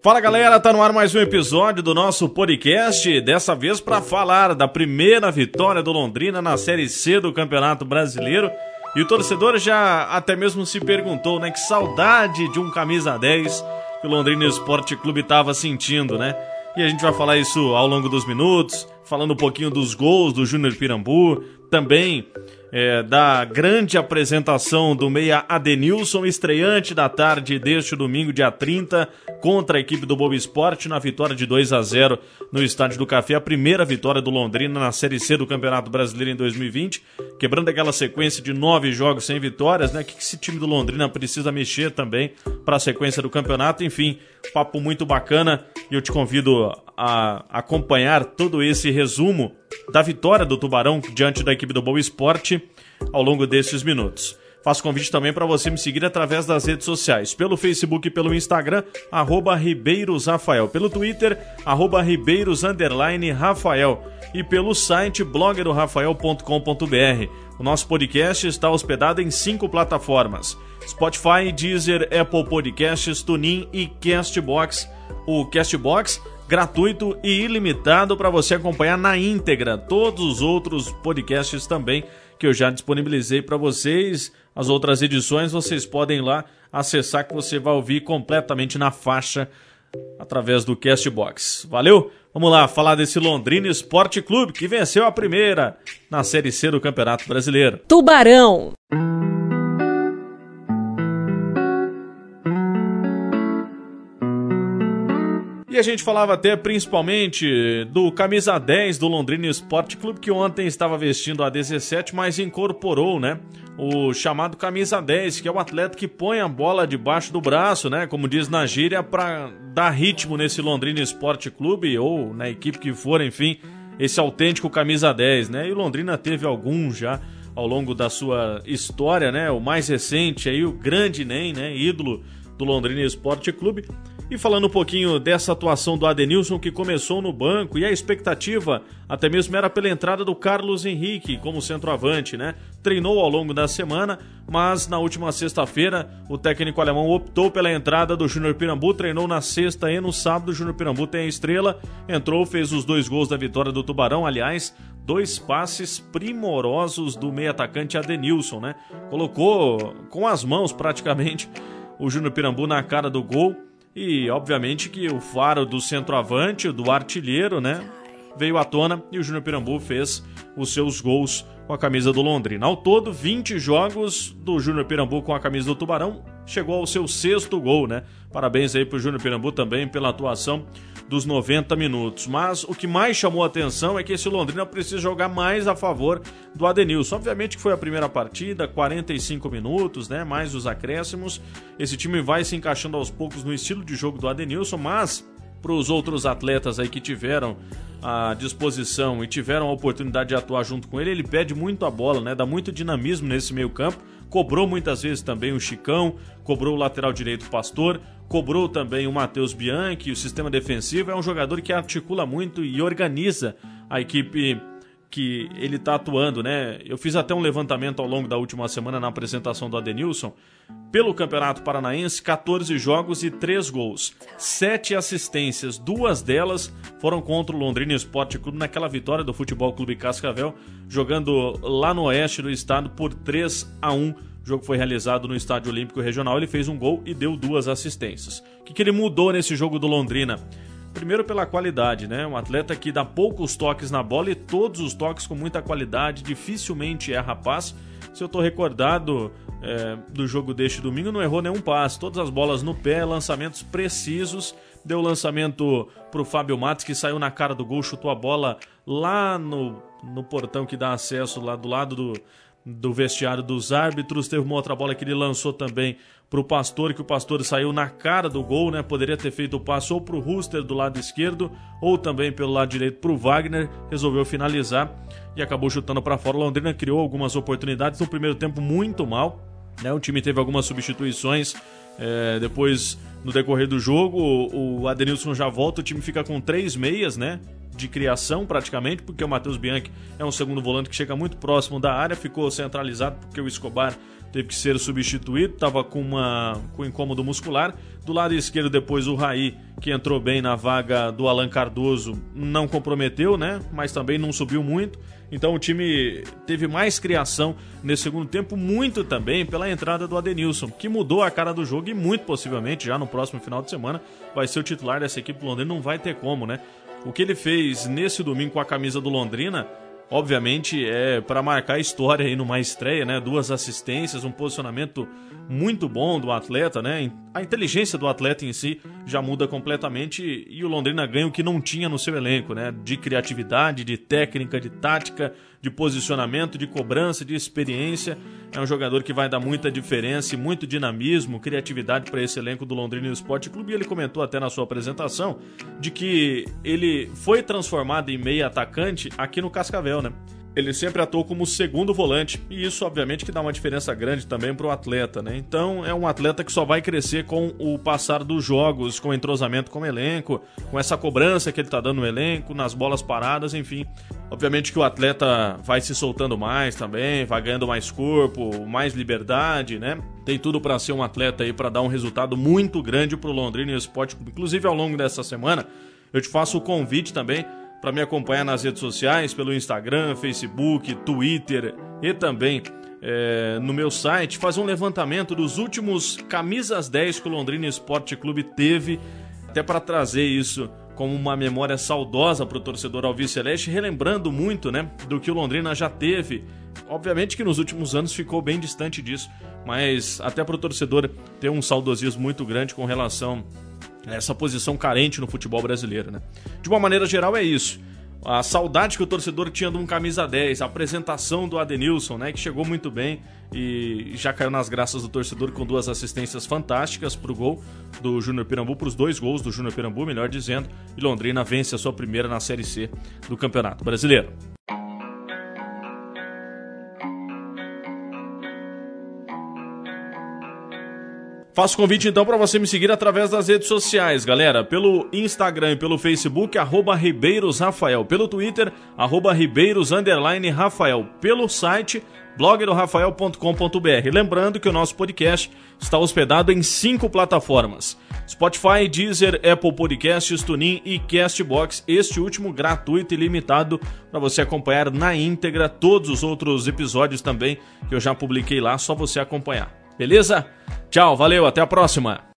Fala galera, tá no ar mais um episódio do nosso podcast, dessa vez para falar da primeira vitória do Londrina na Série C do Campeonato Brasileiro. E o torcedor já até mesmo se perguntou, né, que saudade de um camisa 10 que o Londrina Esporte Clube tava sentindo, né? E a gente vai falar isso ao longo dos minutos, falando um pouquinho dos gols do Júnior Pirambu, também é, da grande apresentação do meia Adenilson, estreante da tarde deste domingo, dia 30, contra a equipe do Boa Esporte, na vitória de 2 a 0 no Estádio do Café, a primeira vitória do Londrina na Série C do Campeonato Brasileiro em 2020, quebrando aquela sequência de nove jogos sem vitórias, né? Que esse time do Londrina precisa mexer também para a sequência do campeonato, enfim, papo muito bacana e eu te convido a acompanhar todo esse resumo da vitória do Tubarão diante da equipe do Boa Esporte ao longo desses minutos. Faço convite também para você me seguir através das redes sociais, pelo Facebook e pelo Instagram, arroba Ribeiros Rafael, pelo Twitter, arroba Ribeiros Rafael e pelo site blogdorafael.com.br. O nosso podcast está hospedado em cinco plataformas: Spotify, Deezer, Apple Podcasts, TuneIn e Castbox. O Castbox gratuito e ilimitado para você acompanhar na íntegra todos os outros podcasts também que eu já disponibilizei para vocês. As outras edições vocês podem lá acessar que você vai ouvir completamente na faixa através do Castbox. Valeu? Vamos lá falar desse Londrina Esporte Clube que venceu a primeira na Série C do Campeonato Brasileiro. Tubarão. A gente falava até principalmente do camisa 10 do Londrina Esporte Clube, que ontem estava vestindo a 17, mas incorporou, né? O chamado camisa 10, que é o atleta que põe a bola debaixo do braço, né? Como diz na gíria, para dar ritmo nesse Londrina Esporte Clube ou na equipe que for, enfim, esse autêntico camisa 10, né? E o Londrina teve alguns já ao longo da sua história, né? O mais recente aí, o grande NEM, né? Ídolo do Londrina Esporte Clube. E falando um pouquinho dessa atuação do Adenilson que começou no banco e a expectativa até mesmo era pela entrada do Carlos Henrique como centroavante, né? Treinou ao longo da semana, mas na última sexta-feira o técnico alemão optou pela entrada do Júnior Pirambu, treinou na sexta e no sábado o Júnior Pirambu tem a estrela, entrou, fez os dois gols da vitória do Tubarão, aliás, dois passes primorosos do meio atacante Adenilson, né? Colocou com as mãos praticamente o Júnior Pirambu na cara do gol e, obviamente, que o faro do centroavante, do artilheiro, né? Veio à tona e o Júnior Pirambu fez os seus gols com a camisa do Londrina. Ao todo, 20 jogos do Júnior Pirambu com a camisa do Tubarão. Chegou ao seu sexto gol, né? Parabéns aí pro Júnior Pirambu também pela atuação dos 90 minutos. Mas o que mais chamou a atenção é que esse Londrina precisa jogar mais a favor do Adenilson. Obviamente que foi a primeira partida, 45 minutos, né? Mais os acréscimos. Esse time vai se encaixando aos poucos no estilo de jogo do Adenilson, mas para os outros atletas aí que tiveram a disposição e tiveram a oportunidade de atuar junto com ele, ele pede muito a bola, né? Dá muito dinamismo nesse meio campo. Cobrou muitas vezes também o Chicão, cobrou o lateral direito Pastor, cobrou também o Matheus Bianchi, o sistema defensivo. É um jogador que articula muito e organiza a equipe que ele está atuando, né? Eu fiz até um levantamento ao longo da última semana na apresentação do Adenilson. Pelo Campeonato Paranaense, 14 jogos e 3 gols. 7 assistências, duas delas foram contra o Londrina Esporte Clube naquela vitória do Futebol Clube Cascavel, jogando lá no oeste do estado por 3 a 1 o jogo foi realizado no Estádio Olímpico Regional. Ele fez um gol e deu duas assistências. O que, que ele mudou nesse jogo do Londrina? Primeiro pela qualidade, né? Um atleta que dá poucos toques na bola e todos os toques com muita qualidade, dificilmente erra passe. Se eu estou recordado é, do jogo deste domingo, não errou nenhum passe. Todas as bolas no pé, lançamentos precisos. Deu lançamento para o Fábio Matos, que saiu na cara do gol, chutou a bola lá no, no portão que dá acesso lá do lado do, do vestiário dos árbitros. Teve uma outra bola que ele lançou também para o Pastor, que o Pastor saiu na cara do gol, né? Poderia ter feito o passo ou para o Ruster do lado esquerdo ou também pelo lado direito para o Wagner. Resolveu finalizar e acabou chutando para fora. O Londrina criou algumas oportunidades no primeiro tempo muito mal. Né? O time teve algumas substituições. É, depois, no decorrer do jogo, o Adenilson já volta. O time fica com três meias, né? De criação praticamente, porque o Matheus Bianchi é um segundo volante que chega muito próximo da área, ficou centralizado porque o Escobar teve que ser substituído, estava com, uma, com incômodo muscular. Do lado esquerdo, depois o Raí, que entrou bem na vaga do Alan Cardoso, não comprometeu, né? Mas também não subiu muito. Então o time teve mais criação nesse segundo tempo, muito também pela entrada do Adenilson, que mudou a cara do jogo e muito possivelmente já no próximo final de semana vai ser o titular dessa equipe do Londrina. Não vai ter como, né? O que ele fez nesse domingo com a camisa do Londrina obviamente é para marcar a história aí numa estreia, né? Duas assistências, um posicionamento muito bom do atleta, né? A inteligência do atleta em si já muda completamente e o Londrina ganha o que não tinha no seu elenco, né? De criatividade, de técnica, de tática, de posicionamento, de cobrança, de experiência. É um jogador que vai dar muita diferença e muito dinamismo, criatividade para esse elenco do Londrina Esporte Clube. E ele comentou até na sua apresentação de que ele foi transformado em meia atacante aqui no Cascavel, né? ele sempre atuou como segundo volante, e isso obviamente que dá uma diferença grande também para o atleta, né? Então é um atleta que só vai crescer com o passar dos jogos, com entrosamento com o elenco, com essa cobrança que ele está dando no elenco, nas bolas paradas, enfim. Obviamente que o atleta vai se soltando mais também, vai ganhando mais corpo, mais liberdade, né? Tem tudo para ser um atleta aí para dar um resultado muito grande para o Londrina Esporte Inclusive ao longo dessa semana, eu te faço o convite também para me acompanhar nas redes sociais, pelo Instagram, Facebook, Twitter e também é, no meu site, fazer um levantamento dos últimos camisas 10 que o Londrina Esporte Clube teve, até para trazer isso como uma memória saudosa para o torcedor Alves Celeste, relembrando muito né, do que o Londrina já teve. Obviamente que nos últimos anos ficou bem distante disso, mas até para o torcedor ter um saudosismo muito grande com relação essa posição carente no futebol brasileiro, né? De uma maneira geral é isso. A saudade que o torcedor tinha de um camisa 10, a apresentação do Adenilson, né, que chegou muito bem e já caiu nas graças do torcedor com duas assistências fantásticas para o gol do Júnior Pirambu, para os dois gols do Júnior Pirambu, melhor dizendo, e Londrina vence a sua primeira na Série C do Campeonato Brasileiro. Faço convite então para você me seguir através das redes sociais, galera. Pelo Instagram e pelo Facebook, arroba Ribeiros Rafael. Pelo Twitter, arroba Ribeiros Rafael. Pelo site, blogdorafael.com.br. Lembrando que o nosso podcast está hospedado em cinco plataformas: Spotify, Deezer, Apple Podcasts, TuneIn e Castbox. Este último gratuito e limitado para você acompanhar na íntegra todos os outros episódios também que eu já publiquei lá, só você acompanhar. Beleza? Tchau, valeu, até a próxima.